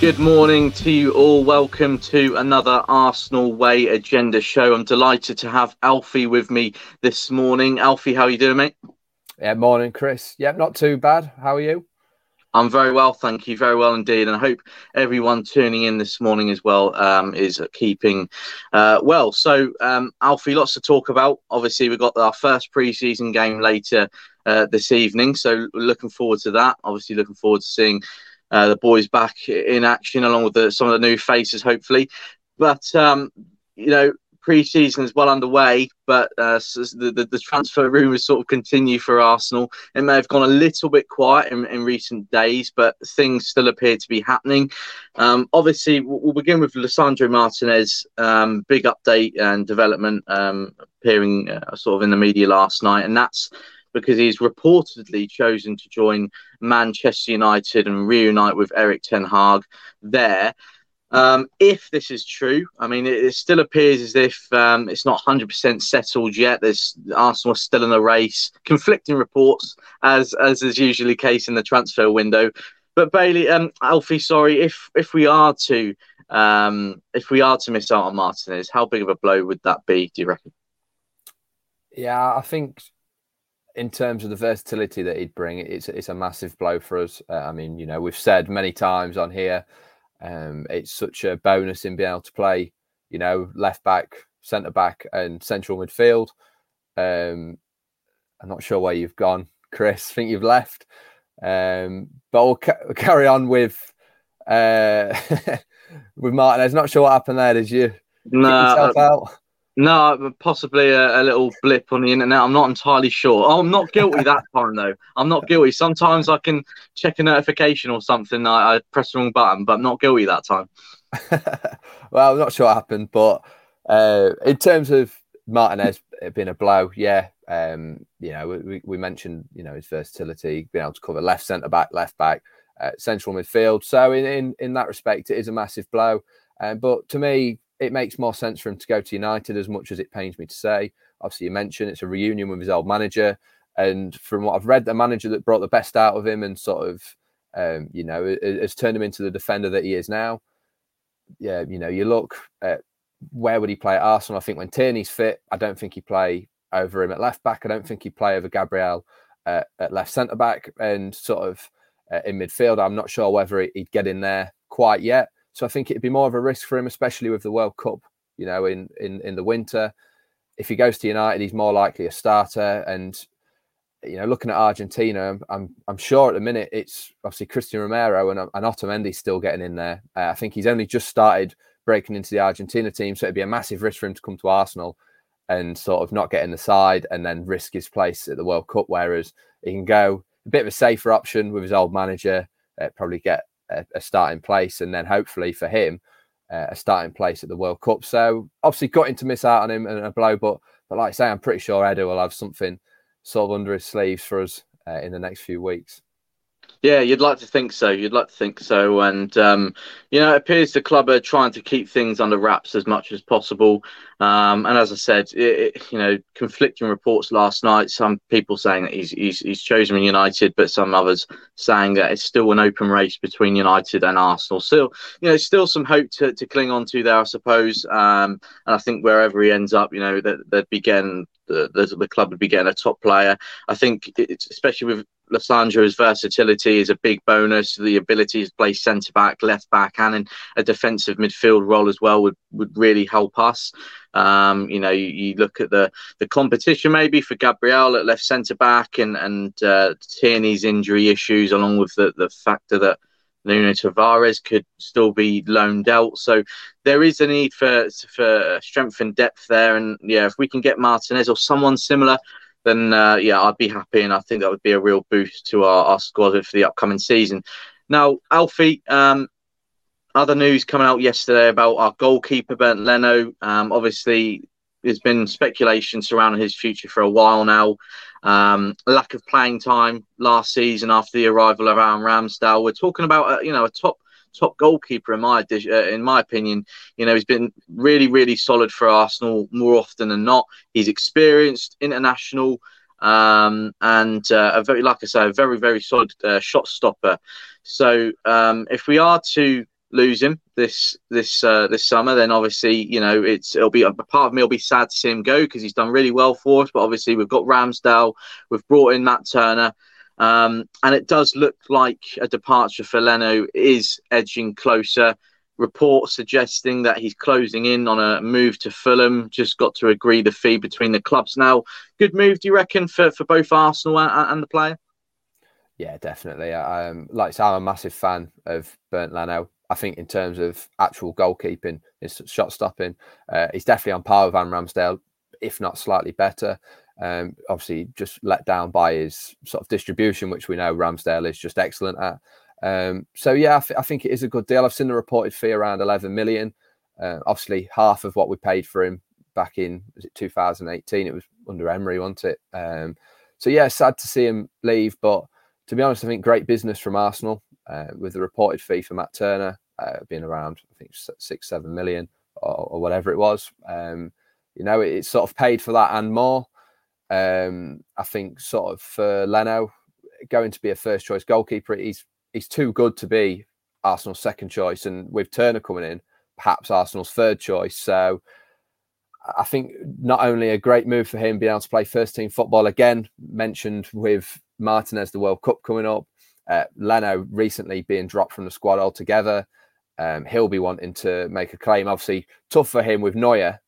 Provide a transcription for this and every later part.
Good morning to you all. Welcome to another Arsenal Way Agenda show. I'm delighted to have Alfie with me this morning. Alfie, how are you doing, mate? Yeah, morning, Chris. Yep, not too bad. How are you? I'm very well, thank you. Very well indeed. And I hope everyone tuning in this morning as well um, is keeping uh, well. So, um, Alfie, lots to talk about. Obviously, we've got our first pre season game later uh, this evening. So, looking forward to that. Obviously, looking forward to seeing uh, the boys back in action along with the, some of the new faces, hopefully. But um, you know, pre-season is well underway, but uh, the, the, transfer rumours sort of continue for Arsenal. It may have gone a little bit quiet in, in recent days, but things still appear to be happening. Um, obviously, we'll begin with Lisandro Martinez. Um, big update and development um, appearing uh, sort of in the media last night, and that's because he's reportedly chosen to join Manchester United and reunite with Erik Ten Hag there. Um, if this is true, I mean, it, it still appears as if um, it's not 100% settled yet. There's Arsenal still in the race. Conflicting reports, as as is usually the case in the transfer window. But Bailey, um, Alfie, sorry, if if we are to um, if we are to miss out on Martinez, how big of a blow would that be? Do you reckon? Yeah, I think in terms of the versatility that he'd bring, it's it's a massive blow for us. Uh, I mean, you know, we've said many times on here, um, it's such a bonus in being able to play, you know, left back, centre back, and central midfield. Um, I'm not sure where you've gone, Chris. I think you've left, um, but we'll ca- carry on with uh, with Martinez. Not sure what happened there. Did you? No, uh, no, possibly a, a, little blip on the internet. I'm not entirely sure. Oh, I'm not guilty that time though. I'm not guilty. Sometimes I can check a notification or something. I, I press the wrong button, but I'm not guilty that time. well, I'm not sure what happened, but uh, in terms of Martinez being a blow, yeah, um, you know, we, we mentioned you know his versatility, being able to cover left centre back, left back, uh, central midfield. So in, in in that respect, it is a massive blow. Um, but to me, it makes more sense for him to go to United as much as it pains me to say. Obviously, you mentioned it's a reunion with his old manager. And from what I've read, the manager that brought the best out of him and sort of, um, you know, has turned him into the defender that he is now. Yeah, you know, you look at where would he play at Arsenal? I think when Tierney's fit, I don't think he play over him at left back. I don't think he play over Gabriel uh, at left centre back and sort of uh, in midfield. I'm not sure whether he'd get in there quite yet. So I think it'd be more of a risk for him, especially with the World Cup, you know, in in in the winter. If he goes to United, he's more likely a starter. And you know, looking at Argentina, I'm I'm sure at the minute it's obviously Cristian Romero and, and Otamendi still getting in there. Uh, I think he's only just started breaking into the Argentina team, so it'd be a massive risk for him to come to Arsenal and sort of not get in the side and then risk his place at the World Cup. Whereas he can go a bit of a safer option with his old manager, uh, probably get a, a starting place, and then hopefully for him uh, a starting place at the World Cup. So obviously gutting to miss out on him and a blow, but but like I say, I'm pretty sure Edu will have something sort of under his sleeves for us uh, in the next few weeks. Yeah, you'd like to think so. You'd like to think so. And, um, you know, it appears the club are trying to keep things under wraps as much as possible. Um, and as I said, it, it, you know, conflicting reports last night. Some people saying that he's, he's, he's chosen United, but some others saying that it's still an open race between United and Arsenal. Still, you know, still some hope to, to cling on to there, I suppose. Um, and I think wherever he ends up, you know, that they'd be getting the, the, club would be getting a top player. I think, especially with Lisandro's versatility is a big bonus. The ability to play centre back, left back, and in a defensive midfield role as well would, would really help us. Um, you know, you, you, look at the the competition maybe for Gabriel at left centre back and and uh, Tierney's injury issues, along with the the factor that Nuno Tavares could still be loaned out. So there is a need for for strength and depth there. And yeah, if we can get Martinez or someone similar then uh, yeah, I'd be happy, and I think that would be a real boost to our, our squad for the upcoming season. Now, Alfie, um, other news coming out yesterday about our goalkeeper Bernd Leno. Um, obviously, there's been speculation surrounding his future for a while now. Um, lack of playing time last season after the arrival of Aaron Ramsdale. We're talking about a, you know a top top goalkeeper in my uh, in my opinion. You know, he's been really really solid for Arsenal more often than not. He's experienced, international, um, and uh, a very like I say, a very very solid uh, shot stopper. So um, if we are to lose him this this uh, this summer, then obviously you know it's it'll be a part of me will be sad to see him go because he's done really well for us. But obviously we've got Ramsdale, we've brought in Matt Turner. Um, and it does look like a departure for Leno is edging closer. Reports suggesting that he's closing in on a move to Fulham. Just got to agree the fee between the clubs now. Good move, do you reckon, for, for both Arsenal and, and the player? Yeah, definitely. Um, like I'm a massive fan of Bernd Leno. I think in terms of actual goalkeeping, his shot stopping, uh, he's definitely on par with Van Ramsdale, if not slightly better. Um, obviously, just let down by his sort of distribution, which we know Ramsdale is just excellent at. Um, so yeah, I, th- I, think it is a good deal. I've seen the reported fee around 11 million. Uh, obviously, half of what we paid for him back in was it 2018. It was under Emery, wasn't it? Um, so yeah, sad to see him leave, but to be honest, I think great business from Arsenal uh, with the reported fee for Matt Turner uh, being around I think six seven million or, or whatever it was. Um, you know, it, it's sort of paid for that and more. Um, I think sort of for Leno going to be a first choice goalkeeper, he's he's too good to be Arsenal's second choice, and with Turner coming in, perhaps Arsenal's third choice. So I think not only a great move for him being able to play first team football again, mentioned with Martinez the World Cup coming up, uh, Leno recently being dropped from the squad altogether. Um, he'll be wanting to make a claim. Obviously, tough for him with Neuer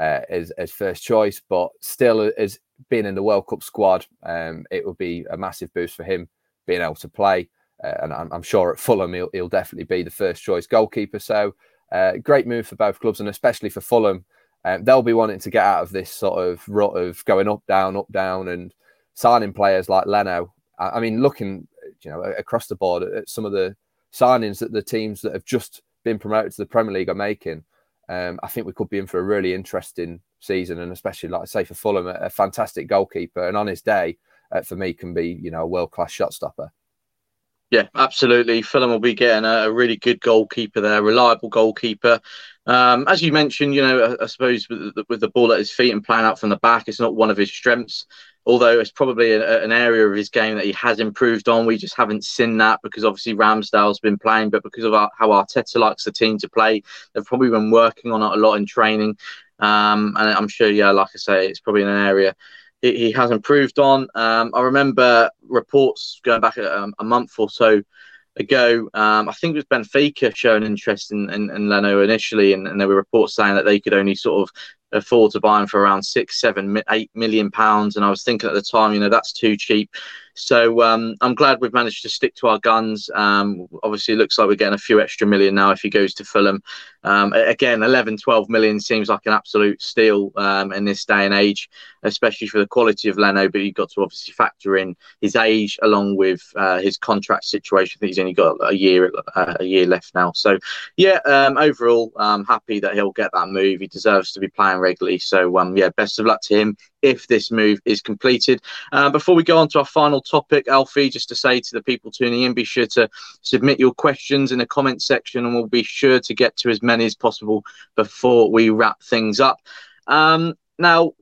uh, as, as first choice, but still as being in the World Cup squad, um, it will be a massive boost for him being able to play. Uh, and I'm, I'm, sure at Fulham, he'll, he'll, definitely be the first choice goalkeeper. So, uh, great move for both clubs, and especially for Fulham. Um, they'll be wanting to get out of this sort of rut of going up, down, up, down, and signing players like Leno. I, I mean, looking, you know, across the board at some of the signings that the teams that have just been promoted to the Premier League are making, um, I think we could be in for a really interesting season, and especially like I say for Fulham, a, a fantastic goalkeeper, and on his day, uh, for me, can be you know a world class shot stopper. Yeah, absolutely. Fulham will be getting a, a really good goalkeeper there, reliable goalkeeper. Um, as you mentioned, you know, I, I suppose with the, with the, ball at his feet and playing out from the back, it's not one of his strengths. Although it's probably a, an area of his game that he has improved on, we just haven't seen that because obviously Ramsdale's been playing, but because of our, how Arteta likes the team to play, they've probably been working on it a lot in training. Um, and I'm sure, yeah, like I say, it's probably an area he, he has improved on. Um, I remember reports going back a, um, a month or so ago. Um, I think it was Benfica showing interest in, in, in Leno initially, and, and, there were reports saying that they could only sort of afford to buy him for around six, seven, eight million pounds. And I was thinking at the time, you know, that's too cheap. So um, I'm glad we've managed to stick to our guns. Um, obviously, it looks like we're getting a few extra million now if he goes to Fulham. Um, again, 11, 12 million seems like an absolute steal um, in this day and age, especially for the quality of Leno. But you've got to obviously factor in his age along with uh, his contract situation. I think he's only got a year uh, a year left now. So, yeah, um, overall, I'm happy that he'll get that move. He deserves to be playing regularly. So, um, yeah, best of luck to him if this move is completed. Uh, before we go on to our final topic, Alfie, just to say to the people tuning in, be sure to submit your questions in the comment section and we'll be sure to get to as many as possible before we wrap things up. Um, now,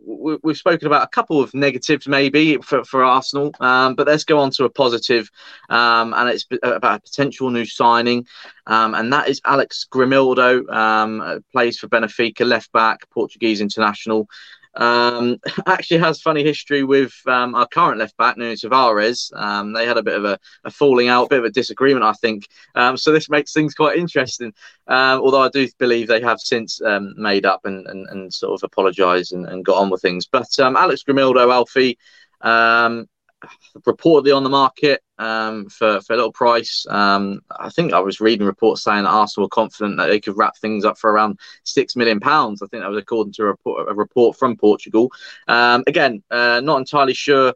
we've spoken about a couple of negatives maybe for, for Arsenal, um, but let's go on to a positive, um, and it's about a potential new signing, um, and that is Alex Grimaldo, um, plays for Benfica, left back, Portuguese international. Um, actually has funny history with um, our current left back, Nuno Tavares. Um, they had a bit of a, a, falling out, a bit of a disagreement, I think. Um, so this makes things quite interesting. Um, although I do believe they have since um, made up and, and, and sort of apologised and, and, got on with things. But um Alex Grimaldo, Alfie, reportedly on the market um, for, for a little price. Um, I think I was reading reports saying that Arsenal were confident that they could wrap things up for around six million pounds. I think that was according to a report, a report from Portugal. Um, again, uh, not entirely sure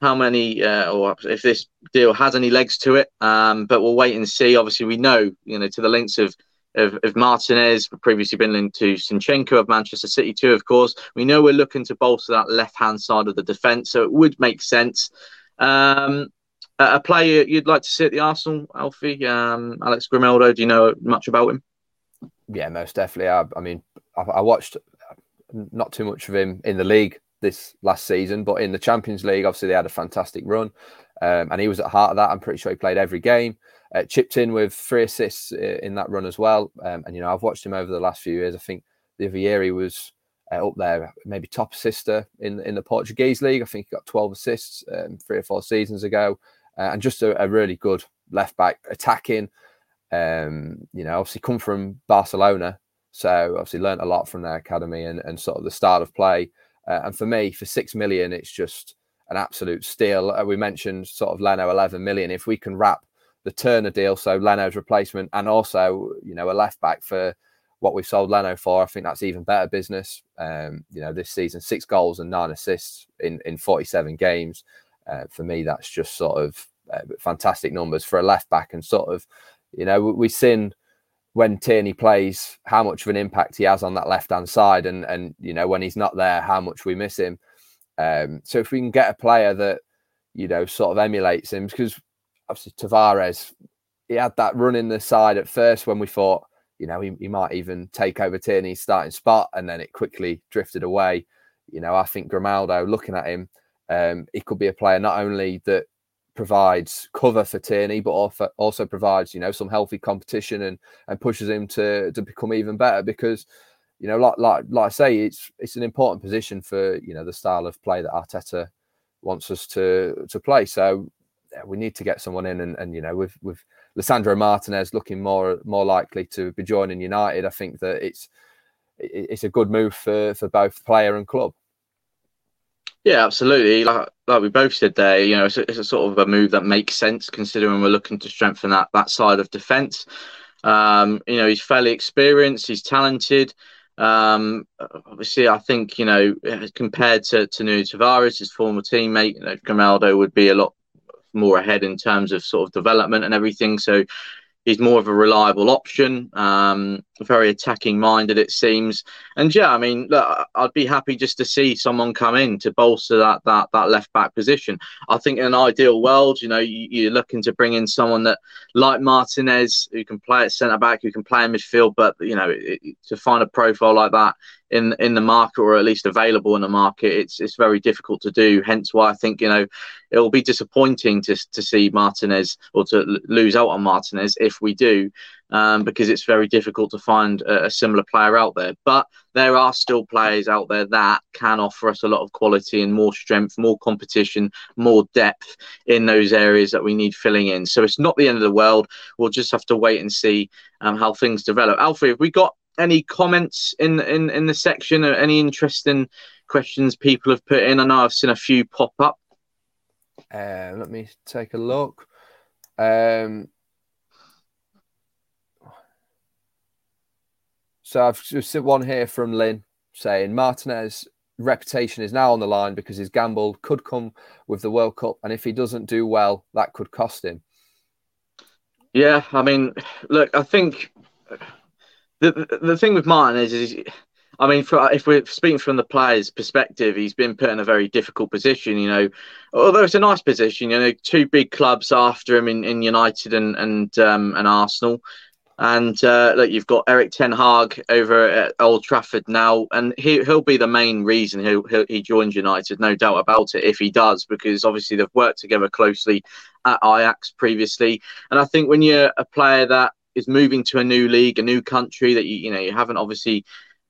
how many uh, or if this deal has any legs to it, um, but we'll wait and see. Obviously, we know you know to the lengths of of, of Martinez, previously been linked to Zinchenko of Manchester City too, of course. We know we're looking to bolster that left-hand side of the defence, so it would make sense. Um, a player you'd like to see at the Arsenal, Alfie, um, Alex Grimaldo, do you know much about him? Yeah, most definitely. I, I mean, I, I, watched not too much of him in the league this last season, but in the Champions League, obviously they had a fantastic run, um, and he was at heart of that. I'm pretty sure he played every game uh, chipped in with three assists uh, in that run as well. Um, and you know, I've watched him over the last few years. I think the other year he was uh, up there, maybe top assister in in the Portuguese league. I think he got 12 assists um, three or four seasons ago, uh, and just a, a, really good left back attacking. Um, you know, obviously come from Barcelona, so obviously learned a lot from their academy and, and sort of the style of play. Uh, and for me, for six million, it's just an absolute steal. Uh, we mentioned sort of Leno 11 million. If we can wrap the Turner deal, so Leno's replacement, and also you know a left back for what we've sold Leno for. I think that's even better business. Um, you know, this season, six goals and nine assists in in 47 games. Uh, for me, that's just sort of uh, fantastic numbers for a left back, and sort of, you know, we've seen when Tierney plays how much of an impact he has on that left hand side, and and you know when he's not there, how much we miss him. Um, so if we can get a player that you know sort of emulates him, because obviously Tavares, he had that run in the side at first when we thought, you know, he, he might even take over Tierney's starting spot, and then it quickly drifted away. You know, I think Grimaldo, looking at him, um, he could be a player not only that provides cover for Tierney, but also also provides you know some healthy competition and and pushes him to to become even better because you know like like like I say it's it's an important position for you know the style of play that Arteta wants us to to play. So we need to get someone in, and, and you know, with with Lisandro Martinez looking more more likely to be joining United, I think that it's it's a good move for for both player and club. Yeah, absolutely. Like, like we both said there, you know, it's a, it's a, sort of a move that makes sense considering we're looking to strengthen that that side of defence. Um, you know, he's fairly experienced, he's talented. Um, obviously, I think you know compared to to Nuno Tavares, his former teammate, you know, Grimaldo would be a lot more ahead in terms of sort of development and everything. So he's more of a reliable option, um, very attacking minded, it seems. And yeah, I mean, look, I'd be happy just to see someone come in to bolster that that that left back position. I think in an ideal world, you know, you, are looking to bring in someone that like Martinez, who can play at centre back, who can play in midfield, but you know, it, to find a profile like that in in the market or at least available in the market, it's it's very difficult to do. Hence why I think you know it will be disappointing to to see Martinez or to lose out on Martinez if we do um, because it's very difficult to find a, a, similar player out there. But there are still players out there that can offer us a lot of quality and more strength, more competition, more depth in those areas that we need filling in. So it's not the end of the world. We'll just have to wait and see um, how things develop. Alfie, have we got any comments in in in the section or any interesting questions people have put in? I know I've seen a few pop up. Uh, let me take a look. Um, So I've just one here from Lynn saying Martinez reputation is now on the line because his gamble could come with the World Cup, and if he doesn't do well, that could cost him. Yeah, I mean, look, I think the the thing with Martinez is, I mean, for, if we're speaking from the player's perspective, he's been put in a very difficult position. You know, although it's a nice position, you know, two big clubs after him in, in United and and um, and Arsenal. And uh, look, you've got Erik Ten Hag over at Old Trafford now, and he he'll be the main reason he he joins United, no doubt about it, if he does, because obviously they've worked together closely at Ajax previously. And I think when you're a player that is moving to a new league, a new country that you you know you haven't obviously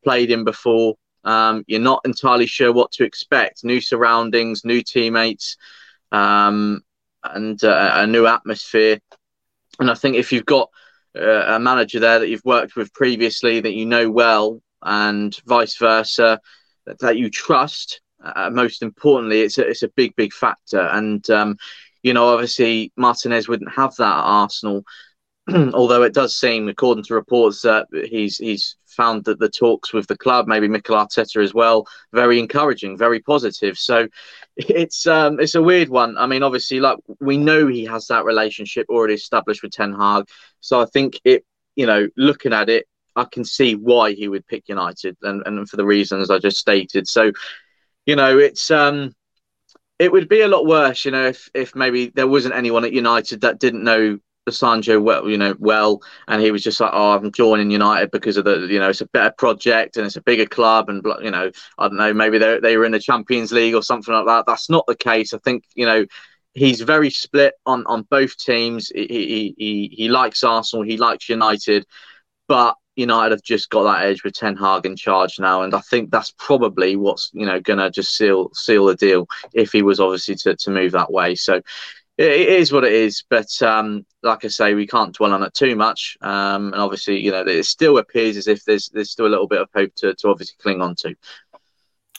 played in before, um, you're not entirely sure what to expect. New surroundings, new teammates, um, and uh, a new atmosphere. And I think if you've got a manager there that you've worked with previously that you know well, and vice versa, that, that you trust. uh, most importantly, it's a, it's a big, big factor. And, um, you know, obviously Martinez wouldn't have that at Arsenal. Although it does seem, according to reports, that he's he's found that the talks with the club, maybe Mikel Arteta as well, very encouraging, very positive. So it's um, it's a weird one. I mean, obviously, like we know he has that relationship already established with Ten Hag. So I think it, you know, looking at it, I can see why he would pick United, and and for the reasons I just stated. So, you know, it's um, it would be a lot worse, you know, if if maybe there wasn't anyone at United that didn't know Sancho well, you know, well, and he was just like, "Oh, I'm joining United because of the, you know, it's a better project and it's a bigger club, and you know, I don't know, maybe they they were in the Champions League or something like that." That's not the case. I think you know, he's very split on on both teams. He he he, he likes Arsenal, he likes United, but United have just got that edge with Ten Hag in charge now, and I think that's probably what's you know going to just seal seal the deal if he was obviously to, to move that way. So it is what it is. But um, like I say, we can't dwell on it too much. Um, and obviously, you know, it still appears as if there's there's still a little bit of hope to, to obviously cling on to.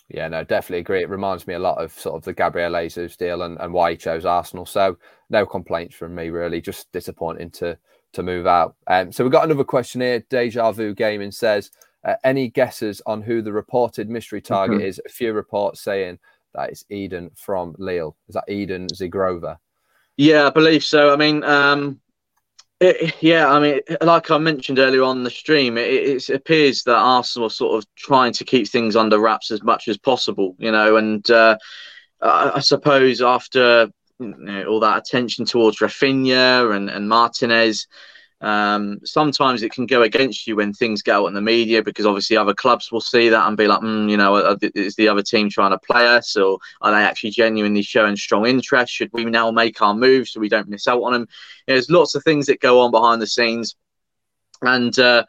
Yeah, no, definitely agree. It reminds me a lot of sort of the Gabriel Jesus deal and, and why he chose Arsenal. So no complaints from me really. Just disappointing to to move out. Um, so we've got another question here. Deja Vu Gaming says, uh, any guesses on who the reported mystery target mm-hmm. is? A few reports saying that it's Edon from Lille. Is that Edon Zhegrova? Yeah, I believe so. I mean, um, it, yeah, I mean, like I mentioned earlier on the stream, it, it, appears that Arsenal are sort of trying to keep things under wraps as much as possible, you know, and uh, I, I, suppose after you know, all that attention towards Rafinha and, and Martinez, um, sometimes it can go against you when things go out in the media because obviously other clubs will see that and be like, mm, you know, is the other team trying to play us or are they actually genuinely showing strong interest? Should we now make our move so we don't miss out on them? there's lots of things that go on behind the scenes. And, uh,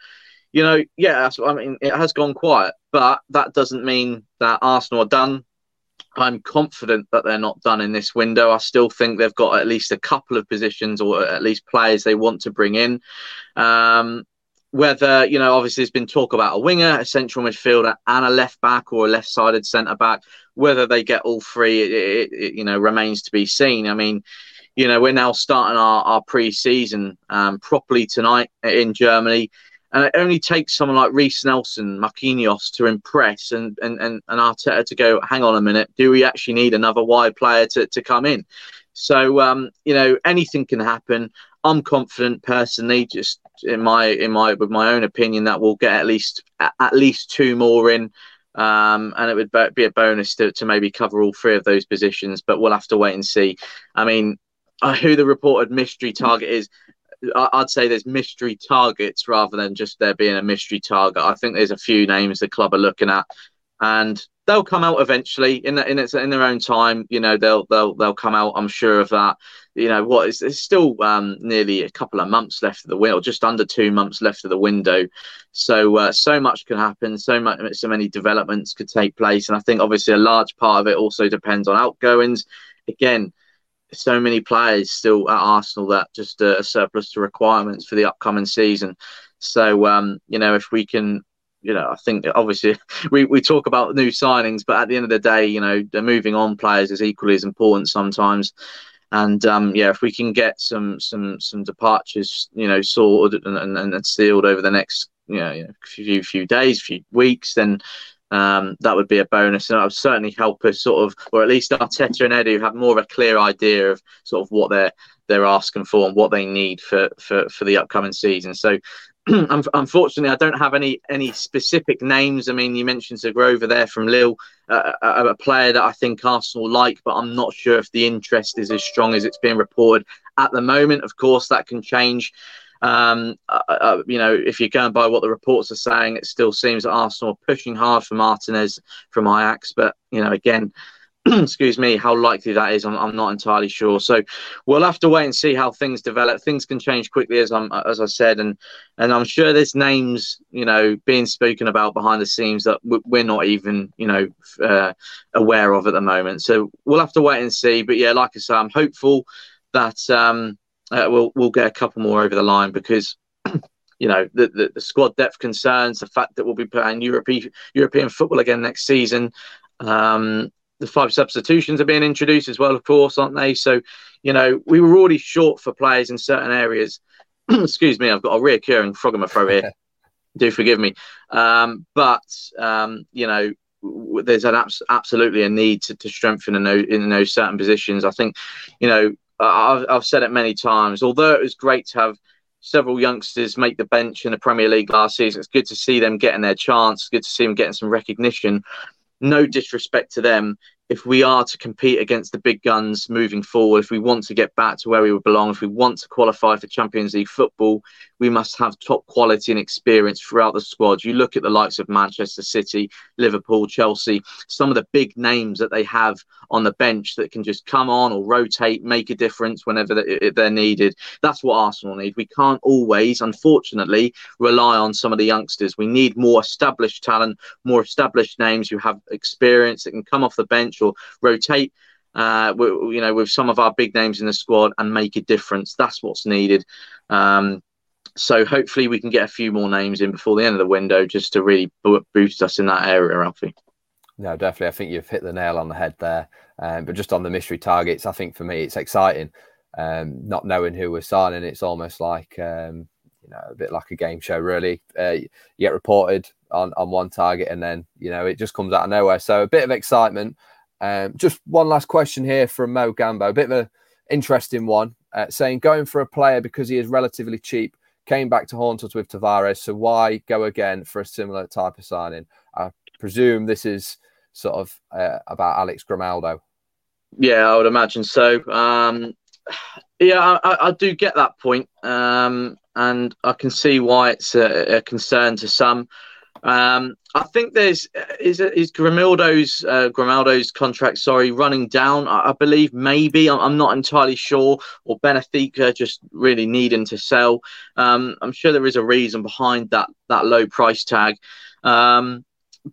you know, yeah, I mean, it has gone quiet, but that doesn't mean that Arsenal are done. I'm confident that they're not done in this window. I still think they've got at least a couple of positions or at least players they want to bring in. Um, whether, you know, obviously there's been talk about a winger, a central midfielder, and a left back or a left sided centre back. Whether they get all three, it, it, it, you know, remains to be seen. I mean, you know, we're now starting our, our pre season um, properly tonight in Germany. And it only takes someone like Reiss Nelson, Marquinhos to impress and, and, and, and Arteta to go, hang on a minute, do we actually need another wide player to, to come in? So, um, you know, anything can happen. I'm confident personally, just in my in my with my own opinion, that we'll get at least at least two more in, um, and it would be a bonus to, to maybe cover all three of those positions. But we'll have to wait and see. I mean, uh, who the reported mystery target is, I'd say there's mystery targets rather than just there being a mystery target. I think there's a few names the club are looking at, and they'll come out eventually in in, its, in their own time. You know, they'll they'll they'll come out. I'm sure of that. You know what? It's, still um, nearly a couple of months left of the window, just under two months left of the window. So uh, so much can happen. So much, so many developments could take place, and I think obviously a large part of it also depends on outgoings. Again, so many players still at Arsenal that just uh, a surplus to requirements for the upcoming season. So um, you know, if we can, you know, I think obviously we, we talk about new signings, but at the end of the day, you know, the moving on players is equally as important sometimes. And um, yeah, if we can get some some some departures, you know, sorted and, and, and sealed over the next you know, few few days, few weeks, then um, that would be a bonus, and that would certainly help us sort of, or at least Arteta and Edu have more of a clear idea of sort of what they're they're asking for and what they need for for, for the upcoming season. So, unfortunately, I don't have any any specific names. I mean, you mentioned Zhegrova there from Lille, uh, a, a player that I think Arsenal like, but I'm not sure if the interest is as strong as it's being reported at the moment. Of course, that can change. Um, uh, uh, you know, if you're going by what the reports are saying, it still seems that Arsenal are pushing hard for Martinez from Ajax. But you know, again, excuse me, how likely that is, I'm, I'm, not entirely sure. So we'll have to wait and see how things develop. Things can change quickly, as I'm as I said, and and I'm sure there's names, you know, being spoken about behind the scenes that we're not even, you know, uh, aware of at the moment. So we'll have to wait and see. But yeah, like I say, I'm hopeful that. Um, uh, we'll we'll get a couple more over the line because you know the, the, the, squad depth concerns, the fact that we'll be playing European European football again next season. Um, the five substitutions are being introduced as well, of course, aren't they? So, you know, we were already short for players in certain areas. Excuse me, I've got a reoccurring frog in my throat here. Do forgive me. Um, but, um, you know, there's an abs- absolutely a need to, to strengthen in those, in those certain positions. I think, you know, I've, I've said it many times. Although it was great to have several youngsters make the bench in the Premier League last season, it's good to see them getting their chance. Good to see them getting some recognition. No disrespect to them, if we are to compete against the big guns moving forward, if we want to get back to where we belong, if we want to qualify for Champions League football, we must have top quality and experience throughout the squad. You look at the likes of Manchester City, Liverpool, Chelsea, some of the big names that they have on the bench that can just come on or rotate, make a difference whenever they're needed. That's what Arsenal need. We can't always, unfortunately, rely on some of the youngsters. We need more established talent, more established names who have experience that can come off the bench or rotate. Uh, you know, with some of our big names in the squad and make a difference. That's what's needed. Um, so hopefully we can get a few more names in before the end of the window, just to really boost us in that area, Alfie. No, definitely. I think you've hit the nail on the head there. Um, but just on the mystery targets, I think for me it's exciting. Um, not knowing who we're signing, it's almost like um, you know a bit like a game show. Really, uh, you get reported on on one target, and then you know it just comes out of nowhere. So a bit of excitement. Um, just one last question here from Mo Gambo, a bit of an interesting one, uh, saying going for a player because he is relatively cheap came back to haunt us with Tavares. So why go again for a similar type of signing? I presume this is sort of uh, about Alex Grimaldo. Yeah, I would imagine so. Um, yeah, I, I, do get that point, um, and I can see why it's a, a concern to some. Um, I think there's is is Grimaldo's uh, Grimaldo's contract. Sorry, running down. I, I believe maybe I'm, I'm, not entirely sure. Or Benfica just really needing to sell. Um, I'm sure there is a reason behind that that low price tag. Um,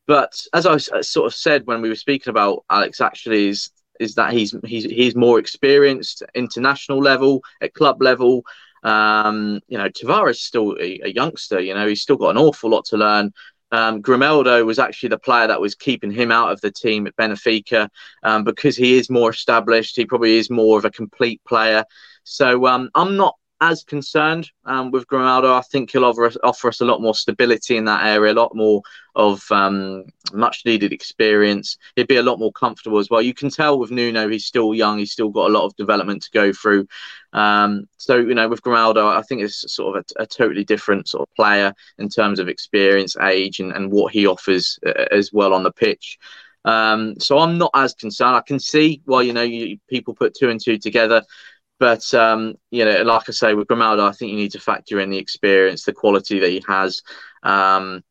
but as I sort of said when we were speaking about Alex, actually is is that he's he's he's more experienced international level at club level. Um, you know, Tavares is still a, a, youngster. You know, he's still got an awful lot to learn. Um, Grimaldo was actually the player that was keeping him out of the team at Benfica um, because he is more established. He probably is more of a complete player. So um, I'm not as concerned um, with Grimaldo. I think he'll offer us, offer us a lot more stability in that area, a lot more of um, much needed experience. He'd be a lot more comfortable as well. You can tell with Nuno, he's still young, he's still got a lot of development to go through. Um, so, you know, with Grimaldo, I think it's sort of a, a, totally different sort of player in terms of experience, age, and, and what he offers uh, as well on the pitch. Um, so I'm not as concerned. I can see why you know you, people put two and two together. But um, you know, like I say, with Grimaldo, I think you need to factor in the experience, the quality that he has, um,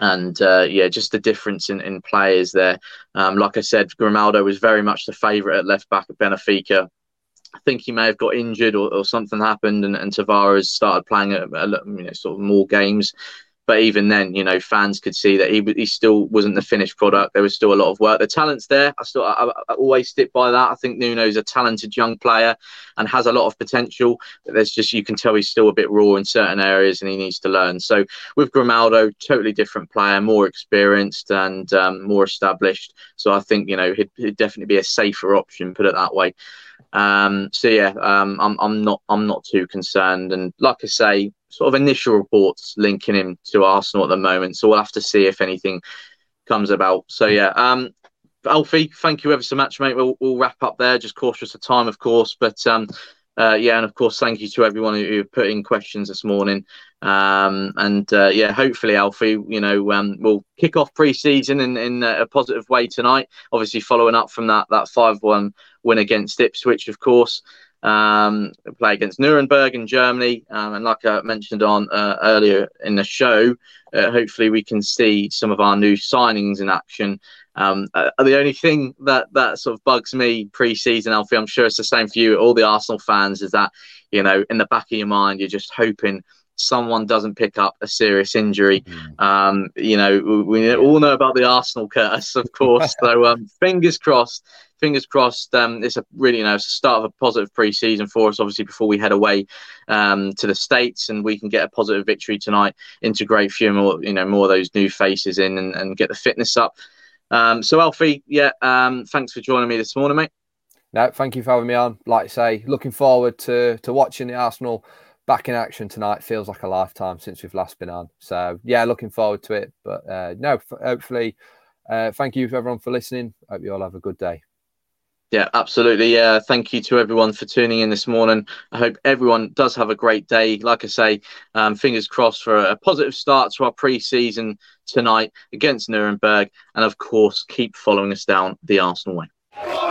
and uh, yeah, just the difference in, in players there. Um, like I said, Grimaldo was very much the favourite at left back at Benfica. I think he may have got injured or, or something happened, and, and Tavares started playing a, a, you know, sort of more games. But even then, you know, fans could see that he he still wasn't the finished product. There was still a lot of work. The talent's there. I still I, I always stick by that. I think Nuno's a talented young player and has a lot of potential. But there's just you can tell he's still a bit raw in certain areas and he needs to learn. So with Grimaldo, totally different player, more experienced and um, more established. So I think you know he'd, he'd definitely be a safer option. Put it that way. Um, so yeah, um, I'm I'm not I'm not too concerned. And like I say, sort of initial reports linking him to Arsenal at the moment. So we'll have to see if anything comes about. So yeah, um, Alfie, thank you ever so much, mate. We'll, we'll wrap up there. Just cautious of time, of course, but um, uh, yeah, and of course, thank you to everyone who put in questions this morning. Um, and uh, yeah, hopefully, Alfie, you know, um, we'll kick off pre-season in, in a positive way tonight. Obviously, following up from that that five-one win against Ipswich, of course um, play against Nuremberg in Germany. Um, and like I mentioned on uh, earlier in the show, uh, hopefully we can see some of our new signings in action. Um, uh, the only thing that that sort of bugs me pre-season, Alfie, I'm sure it's the same for you, all the Arsenal fans, is that you know in the back of your mind you're just hoping someone doesn't pick up a serious injury. Mm. Um, you know, we, we all know about the Arsenal curse, of course. so um, fingers crossed fingers crossed. Um, it's a really, you know, it's the start of a positive pre-season for us. Obviously, before we head away um, to the states, and we can get a positive victory tonight, integrate a few more, you know, more of those new faces in, and, and get the fitness up. Um, so Alfie, yeah, um, thanks for joining me this morning, mate. No, thank you for having me on. Like I say, looking forward to to watching the Arsenal back in action tonight. Feels like a lifetime since we've last been on. So yeah, looking forward to it. But uh, no, hopefully, uh, thank you everyone for listening. Hope you all have a good day. Yeah, absolutely. Yeah, thank you to everyone for tuning in this morning. I hope everyone does have a great day. Like I say, um, fingers crossed for a positive start to our pre-season tonight against Nuremberg, and of course, keep following us down the Arsenal way.